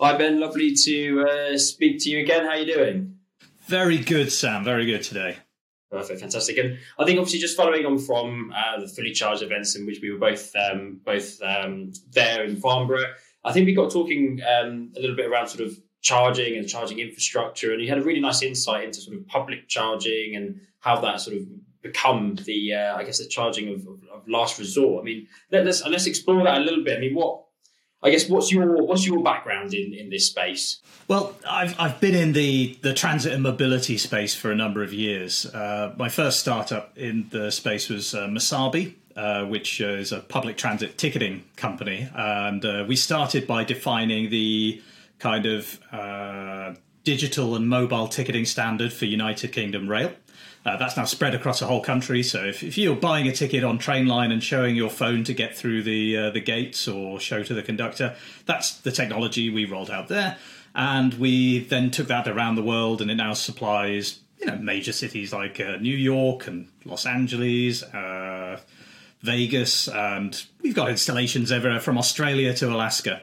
Hi Ben, lovely to uh, speak to you again. How are you doing? Very good, Sam. Very good today. Perfect, fantastic. And I think obviously just following on from uh, the fully charged events in which we were both um, both um, there in Farnborough, I think we got talking um, a little bit around sort of charging and charging infrastructure, and you had a really nice insight into sort of public charging and how that sort of become the uh, I guess the charging of, of, of last resort. I mean, let, us let's explore that a little bit. I mean, what I guess what's your what's your background in, in this space? Well, I've I've been in the the transit and mobility space for a number of years. Uh, my first startup in the space was uh, Masabi, uh, which is a public transit ticketing company, and uh, we started by defining the kind of uh, digital and mobile ticketing standard for United Kingdom Rail. Uh, that's now spread across the whole country. So if, if, you're buying a ticket on Trainline and showing your phone to get through the uh, the gates or show to the conductor, that's the technology we rolled out there, and we then took that around the world, and it now supplies you know major cities like uh, New York and Los Angeles. Uh, Vegas, and we've got installations everywhere from Australia to Alaska,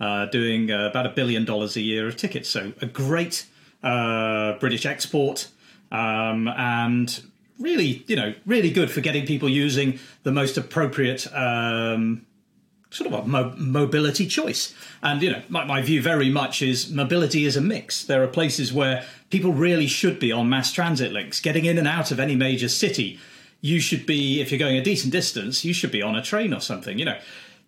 uh, doing uh, about a billion dollars a year of tickets. So, a great British export um, and really, you know, really good for getting people using the most appropriate um, sort of a mo- mobility choice. And you know, my, my, view very much is mobility is a mix. There are places where people really should be on mass transit links, getting in and out of any major city. You should be, if you're going a decent distance, you should be on a train or something. You know,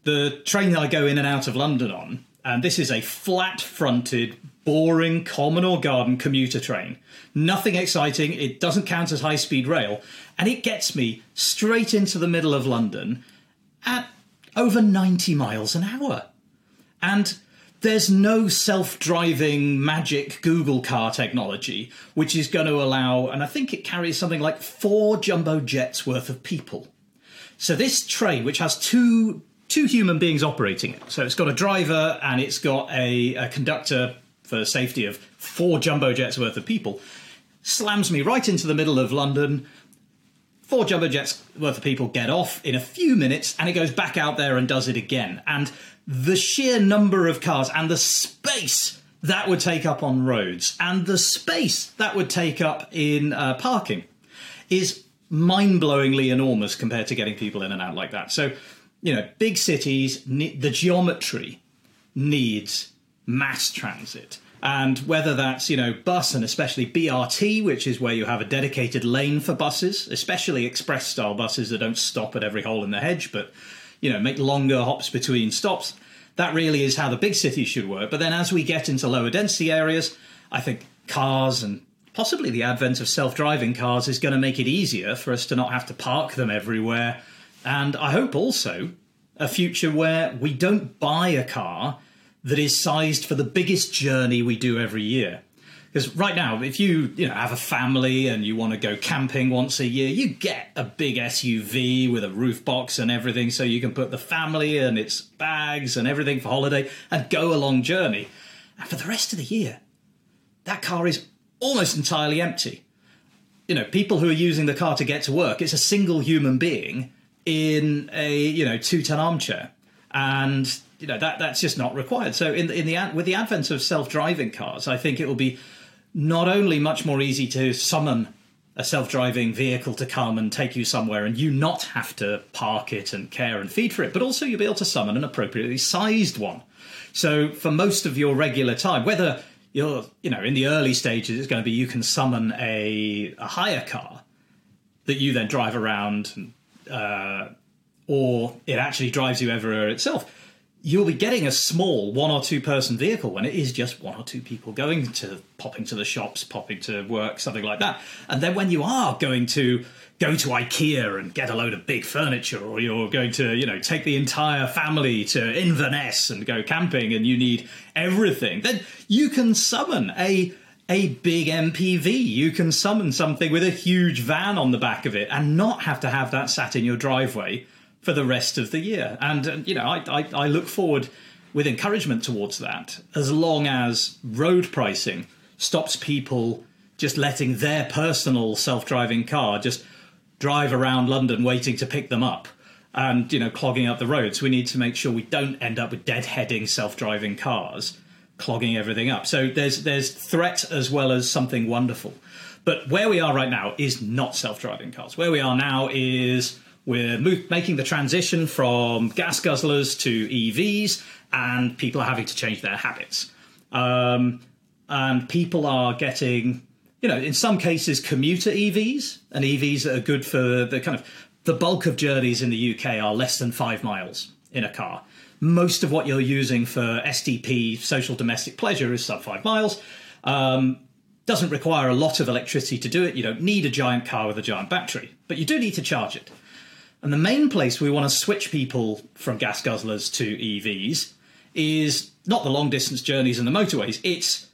the train that I go in and out of London on, and this is a flat-fronted, boring common or garden commuter train. Nothing exciting. It doesn't count as high speed rail. And it gets me straight into the middle of London at over 90 miles an hour. And there's no self driving magic Google car technology which is going to allow, and I think it carries something like four jumbo jets worth of people. So this train, which has two two human beings operating it, so it's got a driver and it's got a, a conductor for safety of four jumbo jets worth of people, slams me right into the middle of London. Four jumbo jets worth of people get off in a few minutes, and it goes back out there and does it again. And the sheer number of cars and the space that would take up on roads and the space that would take up in uh, parking is mind blowingly enormous compared to getting people in and out like that. So, you know, big cities, the geometry needs mass transit. And whether that's, you know, bus and especially BRT, which is where you have a dedicated lane for buses, especially express style buses that don't stop at every hole in the hedge, but, you know, make longer hops between stops. That really is how the big cities should work. But then as we get into lower density areas, I think cars and possibly the advent of self driving cars is going to make it easier for us to not have to park them everywhere. And I hope also a future where we don't buy a car that is sized for the biggest journey we do every year. Because right now, if you you know have a family and you want to go camping once a year, you get a big SUV with a roof box and everything, so you can put the family and its bags and everything for holiday and go a long journey. And for the rest of the year, that car is almost entirely empty. You know, people who are using the car to get to work, it's a single human being in a you know two ton armchair, and you know that that's just not required. So in in the with the advent of self driving cars, I think it will be not only much more easy to summon a self driving vehicle to come and take you somewhere, and you not have to park it and care and feed for it, but also you'll be able to summon an appropriately sized one. So for most of your regular time, whether you're you know in the early stages, it's going to be you can summon a a hire car that you then drive around. And, uh, or it actually drives you everywhere itself you'll be getting a small one or two person vehicle when it is just one or two people going to popping to the shops, popping to work, something like that. And then when you are going to go to IKEA and get a load of big furniture, or you're going to, you know, take the entire family to Inverness and go camping and you need everything, then you can summon a a big MPV. You can summon something with a huge van on the back of it and not have to have that sat in your driveway for the rest of the year. And, uh, you know, I, I, I look forward with encouragement towards that as long as road pricing stops people just letting their personal self-driving car just drive around London waiting to pick them up and you know clogging up the roads we need to make sure we don't end up with deadheading self-driving cars clogging everything up. So there's there's threat as well as something wonderful. But where we are right now is not self-driving cars. Where we are now is we're making the transition from gas guzzlers to EVs, and people are having to change their habits. Um, and people are getting, you know, in some cases, commuter EVs and EVs that are good for the kind of the bulk of journeys in the UK are less than five miles in a car. Most of what you're using for SDP, social domestic pleasure, is sub five miles. Um, doesn't require a lot of electricity to do it. You don't need a giant car with a giant battery, but you do need to charge it. And the main place we want to switch people from gas guzzlers to EVs is not the long distance journeys and the motorways, it's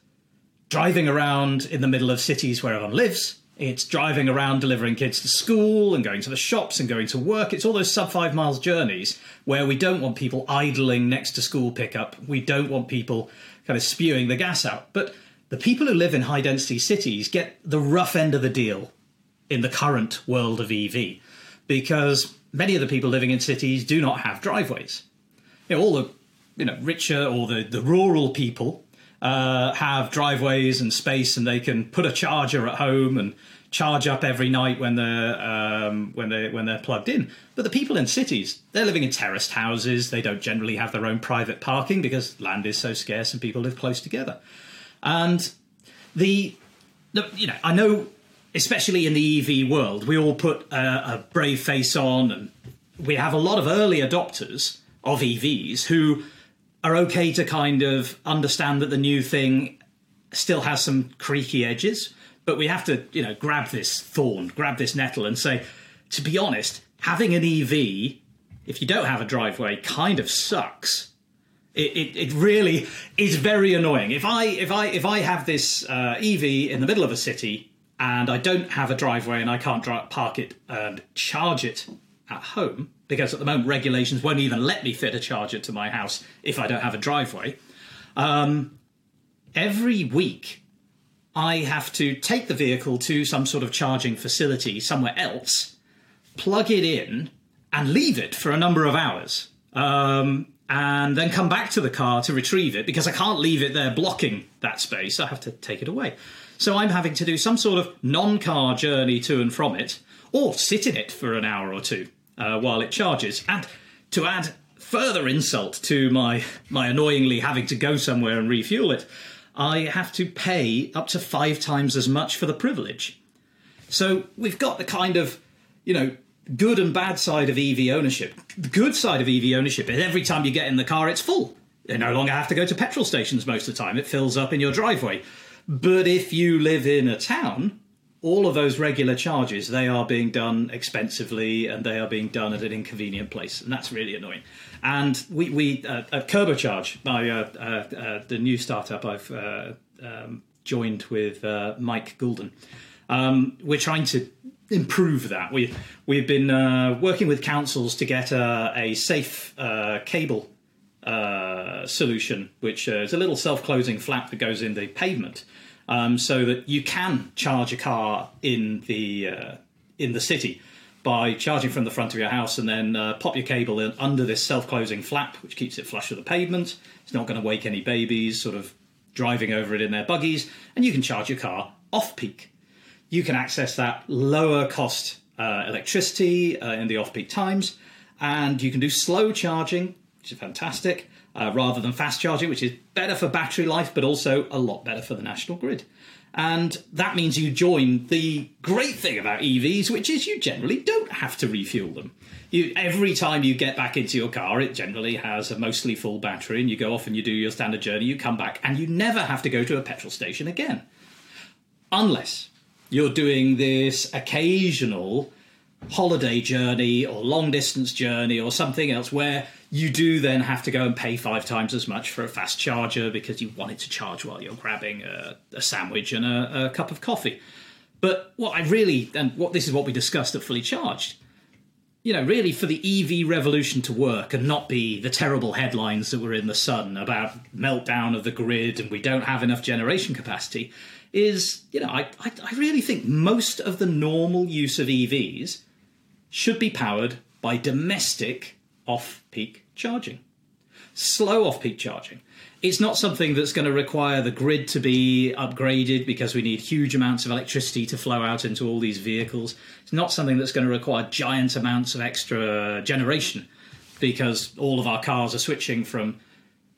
driving around in the middle of cities where everyone lives. It's driving around delivering kids to school and going to the shops and going to work. It's all those sub five miles journeys where we don't want people idling next to school pickup. We don't want people kind of spewing the gas out. But the people who live in high density cities get the rough end of the deal in the current world of EV because many of the people living in cities do not have driveways. You know, all the you know richer or the, the rural people uh, have driveways and space, and they can put a charger at home and charge up every night when they're um, when they when they're plugged in. But the people in cities, they're living in terraced houses. They don't generally have their own private parking because land is so scarce and people live close together. And the, you know, I know, especially in the EV world, we all put a, a brave face on, and we have a lot of early adopters of EVs who are okay to kind of understand that the new thing still has some creaky edges, but we have to, you know, grab this thorn, grab this nettle, and say, to be honest, having an EV, if you don't have a driveway, kind of sucks. It, it, it really is very annoying. If I if I if I have this uh, EV in the middle of a city and I don't have a driveway and I can't park it and charge it at home, because at the moment regulations won't even let me fit a charger to my house if I don't have a driveway. Um, every week, I have to take the vehicle to some sort of charging facility somewhere else, plug it in, and leave it for a number of hours. Um, and then come back to the car to retrieve it because I can't leave it there blocking that space. I have to take it away. So I'm having to do some sort of non car journey to and from it, or sit in it for an hour or two uh, while it charges. And to add further insult to my my annoyingly having to go somewhere and refuel it, I have to pay up to five times as much for the privilege. So we've got the kind of you know good and bad side of EV ownership. The good side of EV ownership is every time you get in the car, it's full. You no longer have to go to petrol stations most of the time. It fills up in your driveway. But if you live in a town, all of those regular charges they are being done expensively and they are being done at an inconvenient place and that's really annoying. And we, we uh, at Kerbo Charge my uh, uh, uh, the new startup I've uh, um, joined with uh, Mike Goulden. Um, we're trying to improve that. We we've been working with councils to get a, a safe cable solution which is a little self-closing flap that goes in the pavement um, so that you can charge a car in the uh, in the city by charging from the front of your house and then uh, pop your cable in under this self-closing flap, which keeps it flush with the pavement. It's not going to wake any babies, sort of driving over it in their buggies, and you can charge your car off peak. You can access that lower cost uh, electricity uh, in the off peak times, and you can do slow charging, which is fantastic uh, rather than fast charging, which is better for battery life, but also a lot better for the national grid. And that means you join the great thing about EVs, which is you generally don't have to refuel them. You, every time you get back into your car, it generally has a mostly full battery, and you go off and you do your standard journey, you come back, and you never have to go to a petrol station again. Unless you're doing this occasional holiday journey or long distance journey or something else where you do then have to go and pay five times as much for a fast charger because you want it to charge while you're grabbing a, a sandwich and a, a, cup of coffee. But what I really, and what this is what we discussed at Fully Charged, you know, really for the EV revolution to work and not be the terrible headlines that were in the Sun about meltdown of the grid and we don't have enough generation capacity, is, you know, I, I, I really think most of the normal use of EVs should be powered by domestic off peak charging. slow off peak charging. It's not something that's going to require the grid to be upgraded because we need huge amounts of electricity to flow out into all these vehicles. It's not something that's going to require giant amounts of extra generation because all of our cars are switching from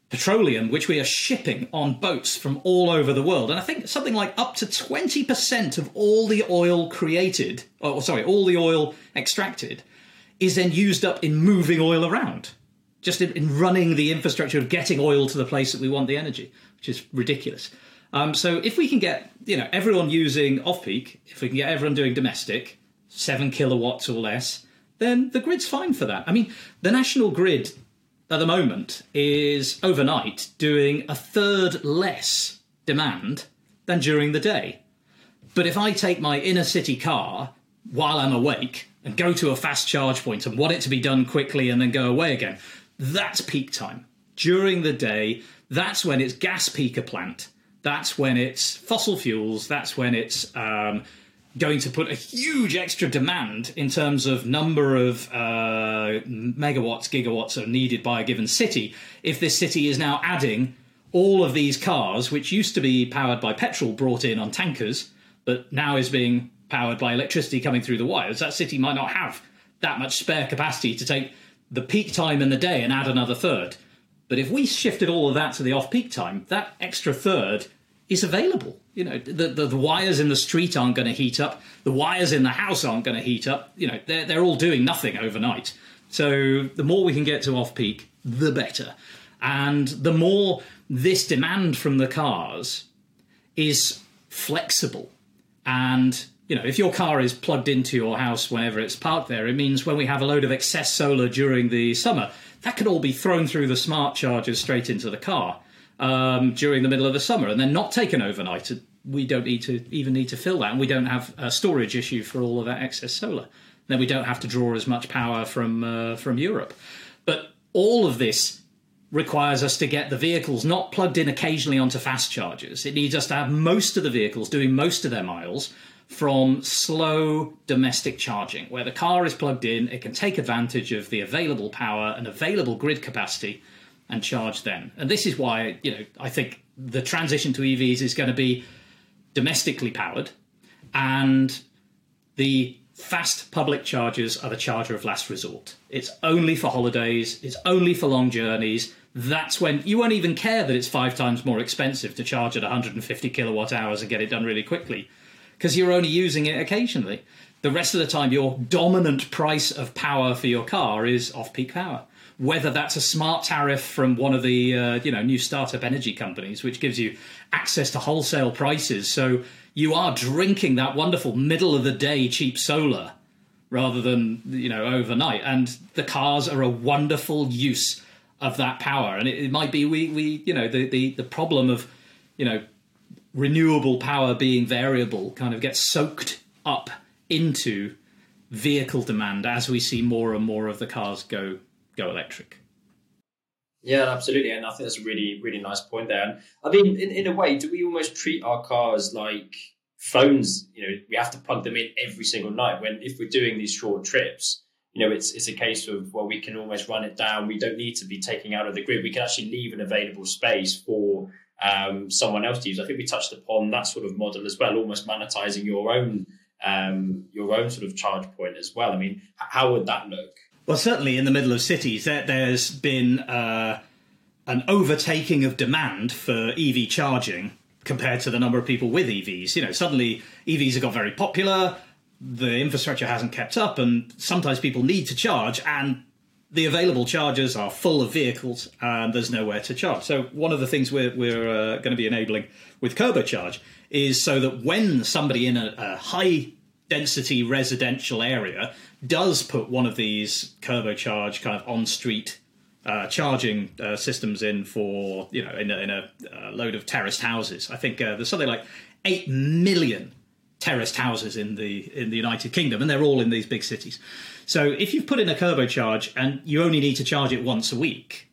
petroleum, which we are shipping on boats from all over the world. And I think something like up to 20% of all the oil created, or sorry, all the oil extracted, is then used up in moving oil around. Just in, in running the infrastructure of getting oil to the place that we want the energy, which is ridiculous. Um, so if we can get you know everyone using off peak, if we can get everyone doing domestic, seven kilowatts or less, then the grid's fine for that. I mean, the national grid at the moment is overnight doing a third less demand than during the day. But if I take my inner city car while I'm awake and go to a fast charge point and want it to be done quickly and then go away again, that's peak time. During the day, that's when it's gas peaker plant. That's when it's fossil fuels. That's when it's um, going to put a huge extra demand in terms of number of uh, megawatts, gigawatts are needed by a given city. If this city is now adding all of these cars, which used to be powered by petrol brought in on tankers, but now is being powered by electricity coming through the wires, that city might not have that much spare capacity to take the peak time in the day and add another third. But if we shifted all of that to the off peak time, that extra third is available. You know, the, the, the wires in the street aren't going to heat up. The wires in the house aren't going to heat up. You know, they're, they're all doing nothing overnight. So the more we can get to off peak, the better. And the more this demand from the cars is flexible. And, you know, if your car is plugged into your house whenever it's parked there, it means when we have a load of excess solar during the summer, that could all be thrown through the smart chargers straight into the car um, during the middle of the summer and then not taken overnight. We don't need to even need to fill that, and we don't have a storage issue for all of that excess solar. Then we don't have to draw as much power from uh, from Europe. But all of this requires us to get the vehicles not plugged in occasionally onto fast chargers. It needs us to have most of the vehicles doing most of their miles from slow domestic charging, where the car is plugged in, it can take advantage of the available power and available grid capacity and charge then. And this is why, you know, I think the transition to EVs is going to be domestically powered and the fast public chargers are the charger of last resort. It's only for holidays, it's only for long journeys. That's when you won't even care that it's five times more expensive to charge at 150 kilowatt hours and get it done really quickly because you're only using it occasionally. The rest of the time, your dominant price of power for your car is off peak power whether that's a smart tariff from one of the uh, you know new startup energy companies, which gives you access to wholesale prices. So you are drinking that wonderful middle of the day cheap solar rather than you know overnight. And the cars are a wonderful use of that power. And it, it might be we we you know the, the the problem of you know renewable power being variable kind of gets soaked up into vehicle demand as we see more and more of the cars go go electric. Yeah, absolutely, and I think that's a really, really nice point there. And I mean, in, in a way, do we almost treat our cars like phones? You know, we have to plug them in every single night. When if we're doing these short trips, you know, it's it's a case of well, we can almost run it down. We don't need to be taking out of the grid. We can actually leave an available space for um, someone else to use. I think we touched upon that sort of model as well, almost monetizing your own um, your own sort of charge point as well. I mean, how would that look? Well, certainly in the middle of cities, there, there's been uh, an overtaking of demand for EV charging compared to the number of people with EVs. You know, suddenly EVs have got very popular, the infrastructure hasn't kept up, and sometimes people need to charge, and the available chargers are full of vehicles, and there's nowhere to charge. So, one of the things we're, we're uh, going to be enabling with Kerbo Charge is so that when somebody in a, a high density residential area does put one of these Kerbo Charge kind of on street uh, charging uh, systems in for you know in a, in a uh, load of terraced houses. I think uh, there's something like eight million terraced houses in the in the United Kingdom, and they're all in these big cities. So if you've put in a Kerbo Charge and you only need to charge it once a week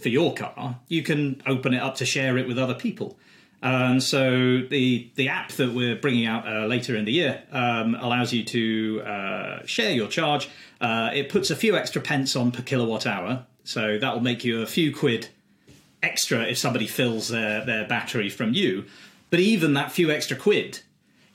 for your car, you can open it up to share it with other people. And so the the app that we're bringing out uh, later in the year um, allows you to uh, share your charge. Uh, it puts a few extra pence on per kilowatt hour, So that will make you a few quid extra if somebody fills their, their battery from you. But even that few extra quid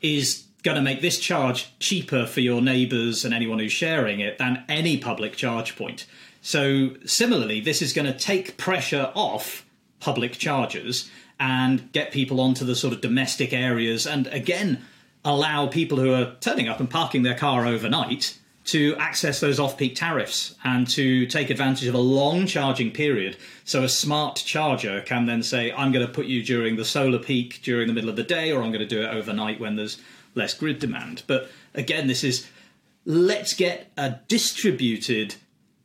is going to make this charge cheaper for your neighbours and anyone who's sharing it than any public charge point. So, similarly, this is going to take pressure off public chargers and get people onto the sort of domestic areas and again allow people who are turning up and parking their car overnight to access those off peak tariffs and to take advantage of a long charging period. So a smart charger can then say, I'm going to put you during the solar peak during the middle of the day, or I'm going to do it overnight when there's less grid demand. But again, this is let's get a distributed,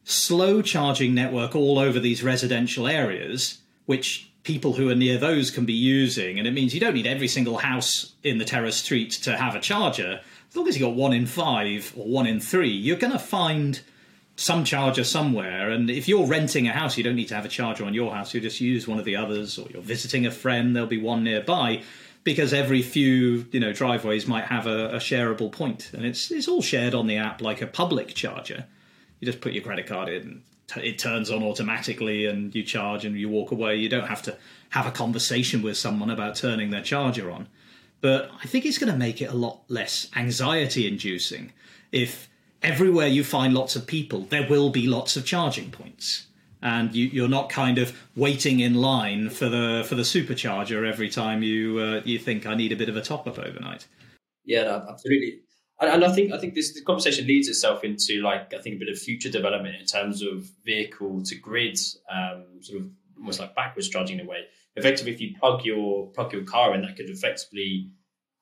slow charging network all over these residential areas, which people who are near those can be using. And it means you don't need every single house in the terrace street to have a charger as long as you've got one in five or one in three, you're going to find some charger somewhere. And if you're renting a house, you don't need to have a charger on your house. You just use one of the others, or you're visiting a friend, there'll be one nearby. Because every few you know driveways might have a, a shareable point, and it's it's all shared on the app like a public charger. You just put your credit card in, it turns on automatically, and you charge and you walk away. You don't have to have a conversation with someone about turning their charger on. But I think it's going to make it a lot less anxiety inducing if everywhere you find lots of people, there will be lots of charging points. And you, are not kind of waiting in line for the for the supercharger every time you uh, you think I need a bit of a top up overnight. Yeah, no, absolutely. And, and, I think I think this, this conversation leads itself into like I think a bit of future development in terms of vehicle to grid, um, sort of almost like backwards charging in a way effectively, if you plug your plug your car in, that could effectively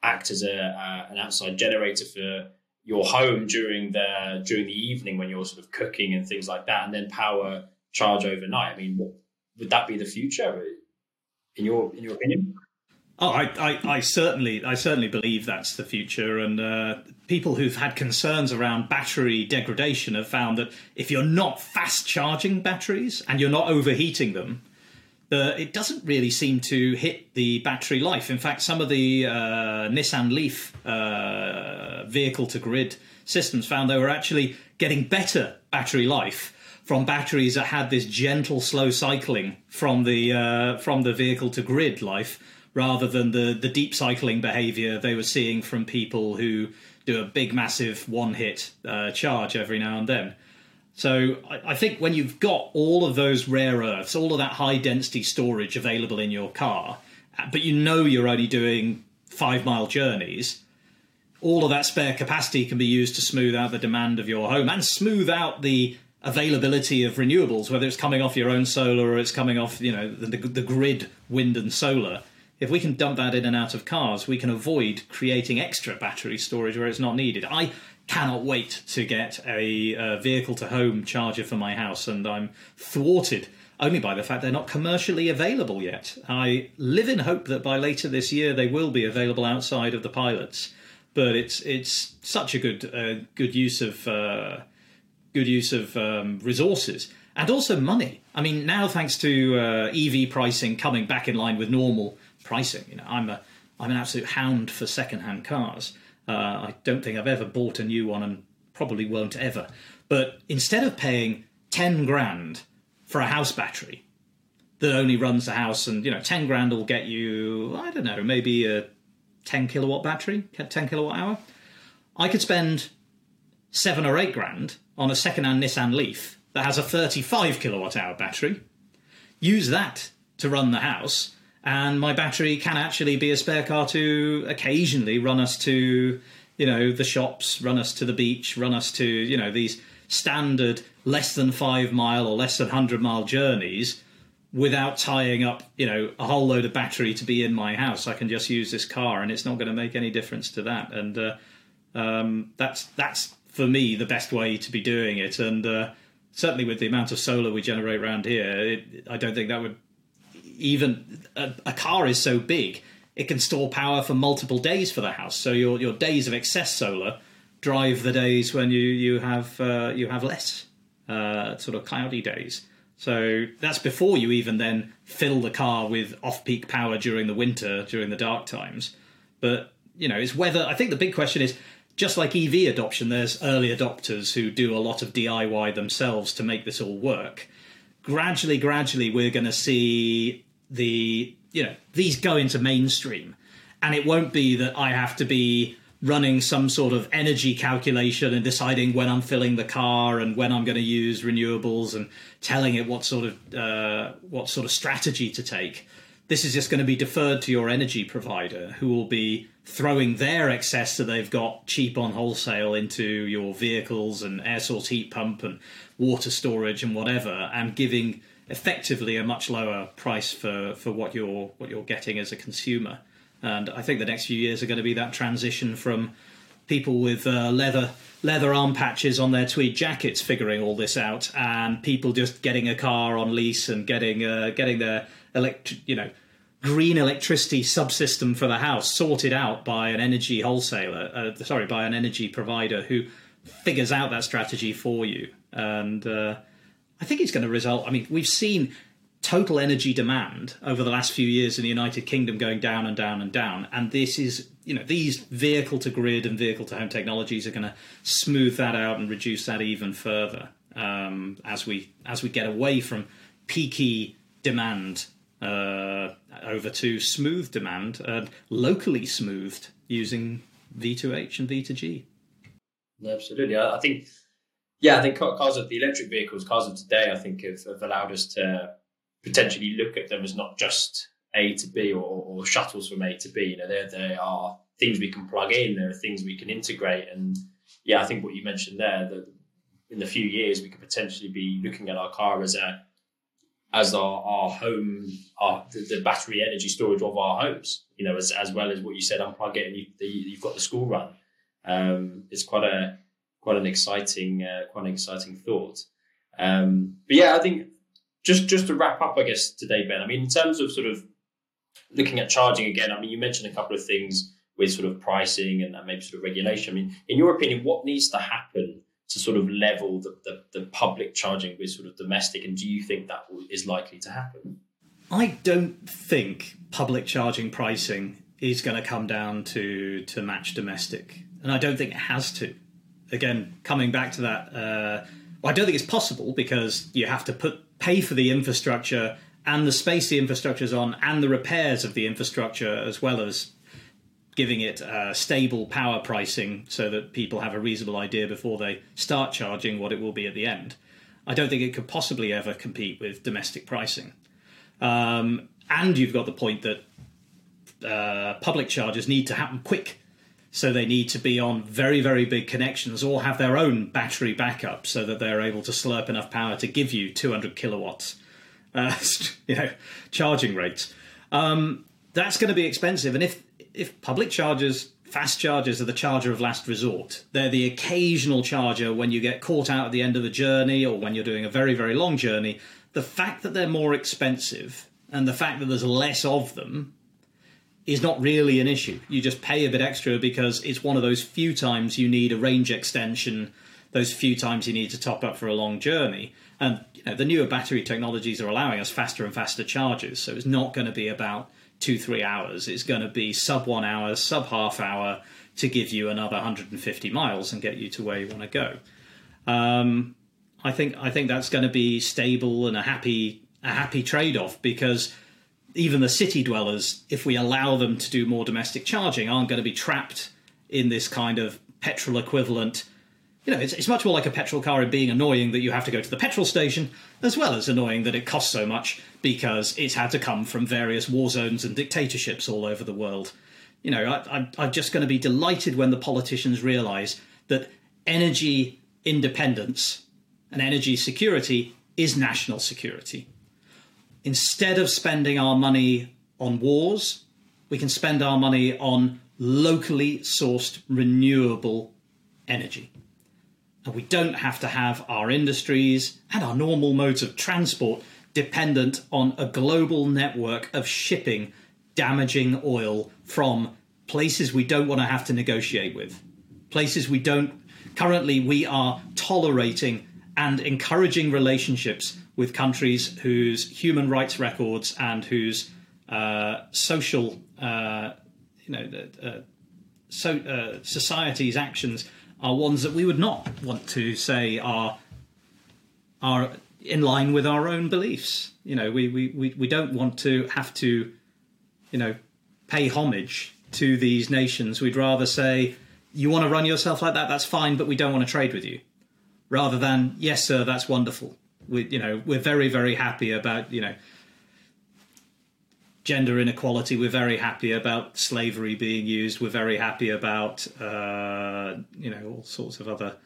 act as a uh, an outside generator for your home during the during the evening when you're sort of cooking and things like that, and then power charge overnight. I mean, what, would that be the future in your in your opinion? Oh, I, I, I, certainly, I certainly believe that's the future. And uh, people who've had concerns around battery degradation have found that if you're not fast charging batteries and you're not overheating them, the, it doesn't really seem to hit the battery life. In fact, some of the uh, Nissan Leaf uh, vehicle to grid systems found they were actually getting better battery life from batteries that had this gentle, slow cycling from the uh, from the vehicle to grid life, rather than the the deep cycling behaviour they were seeing from people who do a big, massive one hit uh, charge every now and then. So I, I think when you've got all of those rare earths, all of that high density storage available in your car, but you know you're only doing five mile journeys, all of that spare capacity can be used to smooth out the demand of your home and smooth out the availability of renewables, whether it's coming off your own solar or it's coming off, you know, the, the, grid, wind and solar. If we can dump that in and out of cars, we can avoid creating extra battery storage where it's not needed. I cannot wait to get a, a vehicle to home charger for my house, and I'm thwarted only by the fact they're not commercially available yet. I live in hope that by later this year they will be available outside of the pilots, but it's it's such a good uh, good use of uh, good use of um, resources and also money. I mean, now thanks to uh, EV pricing coming back in line with normal pricing, you know, I'm a I'm an absolute hound for second-hand cars. Uh, I don't think I've ever bought a new one and probably won't ever. But instead of paying 10 grand for a house battery that only runs the house and, you know, 10 grand will get you, I don't know, maybe a 10 kilowatt battery, 10 kilowatt hour, I could spend seven or eight grand on a second-hand Nissan Leaf that has a 35 kilowatt hour battery, use that to run the house, and my battery can actually be a spare car to occasionally run us to you know the shops run us to the beach run us to you know these standard less than five mile or less than 100 mile journeys without tying up you know a whole load of battery to be in my house. I can just use this car and it's not going to make any difference to that. And uh, um, that's that's for me the best way to be doing it and uh, certainly with the amount of solar we generate around here it, i don't think that would even a, a, car is so big, it can store power for multiple days for the house. So your your days of excess solar drive the days when you you have uh, you have less uh, sort of cloudy days. So that's before you even then fill the car with off peak power during the winter during the dark times. But you know, it's whether I think the big question is just like EV adoption. There's early adopters who do a lot of DIY themselves to make this all work gradually, gradually, we're going to see the you know these go into mainstream, and it won't be that I have to be running some sort of energy calculation and deciding when I'm filling the car and when I'm going to use renewables and telling it what sort of uh, what sort of strategy to take. This is just going to be deferred to your energy provider, who will be throwing their excess that they've got cheap on wholesale into your vehicles and air source heat pump and water storage and whatever, and giving effectively a much lower price for, for what you're what you're getting as a consumer. And I think the next few years are going to be that transition from people with uh, leather leather arm patches on their tweed jackets figuring all this out, and people just getting a car on lease and getting uh, getting their elect you know green electricity subsystem for the house sorted out by an energy wholesaler, uh, sorry, by an energy provider who figures out that strategy for you. And uh, I think it's going to result. I mean, we've seen total energy demand over the last few years in the United Kingdom going down and down and down. And this is, you know, these vehicle to grid and vehicle to home technologies are going to smooth that out and reduce that even further um, as we as we get away from peaky demand uh, over to smooth demand, and locally smoothed using V2H and V2G. Absolutely, I, think. Yeah, I think cars of the electric vehicles, cars of today, I think have, have allowed us to potentially look at them as not just A to B or, or shuttles from A to B. You know, there are things we can plug in, there are things we can integrate, and yeah, I think what you mentioned there that in the few years we could potentially be looking at our car as a as our, our home, our the, the, battery energy storage of our homes. You know, as as well as what you said, unplug it and you, you've got the school run. Um, it's quite a quite an exciting uh, quite an exciting thought. Um, but yeah, I think just just to wrap up, I guess today, Ben. I mean, in terms of sort of looking at charging again, I mean, you mentioned a couple of things with sort of pricing and maybe sort of regulation. I mean, in your opinion, what needs to happen to sort of level the, the, the public charging with sort of domestic, and do you think that is likely to happen? I don't think public charging pricing is going to come down to to match domestic, and I don't think it has to. Again, coming back to that, uh, well, I don't think it's possible because you have to put pay for the infrastructure and the space the infrastructure is on and the repairs of the infrastructure as well as giving it uh, stable power pricing so that people have a reasonable idea before they start charging what it will be at the end. I don't think it could possibly ever compete with domestic pricing. Um, and you've got the point that uh, public charges need to happen quick. So they need to be on very, very big connections or have their own battery backup so that they're able to slurp enough power to give you 200 kilowatts, uh, you know, charging rates. Um, that's going to be expensive. And if if public chargers, fast chargers are the charger of last resort, they're the occasional charger when you get caught out at the end of the journey or when you're doing a very, very long journey. The fact that they're more expensive and the fact that there's less of them is not really an issue. You just pay a bit extra because it's one of those few times you need a range extension, those few times you need to top up for a long journey. And you know, the newer battery technologies are allowing us faster and faster charges, so it's not going to be about two, three hours. It's going to be sub one hour, sub half hour to give you another 150 miles and get you to where you want to go. Um, I think I think that's going to be stable and a happy a happy trade off because even the city dwellers, if we allow them to do more domestic charging, aren't going to be trapped in this kind of petrol equivalent. You know, it's, it's much more like a petrol car in being annoying that you have to go to the petrol station, as well as annoying that it costs so much because it's had to come from various war zones and dictatorships all over the world. You know, I, I'm just going to be delighted when the politicians realise that energy independence and energy security is national security instead of spending our money on wars, we can spend our money on locally sourced renewable energy. And we don't have to have our industries and our normal modes of transport dependent on a global network of shipping damaging oil from places we don't want to have to negotiate with. Places we don't currently we are tolerating and encouraging relationships with countries whose human rights records and whose uh, social, uh, you know, uh, so uh, society's actions are ones that we would not want to say are are in line with our own beliefs. You know, we, we, we, we don't want to have to, you know, pay homage to these nations. We'd rather say, you want to run yourself like that, that's fine, but we don't want to trade with you. Rather than, yes, sir, that's wonderful. We, you know, we're very, very happy about, you know, gender inequality. We're very happy about slavery being used. We're very happy about, uh, you know, all sorts of other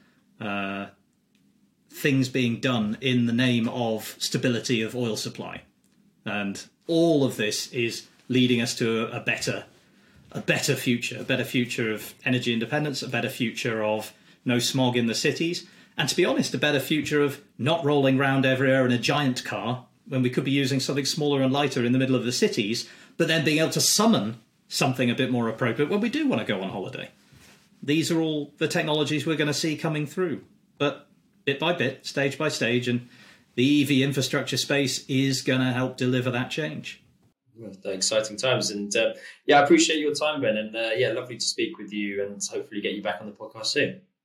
uh, things being done in the name of stability of oil supply, and all of this is leading us to a, a better, a better future, a better future of energy independence, a better future of no smog in the cities, and to be honest, a better future of not rolling round everywhere in a giant car when we could be using something smaller and lighter in the middle of the cities, but then being able to summon something a bit more appropriate when we do want to go on holiday. These are all the technologies we're going to see coming through. But bit by bit, stage by stage, and the EV infrastructure space is going to help deliver that change. Well, exciting times, and uh, yeah, I appreciate your time, Ben, and uh, yeah, lovely to speak with you, and hopefully get you back on the podcast soon.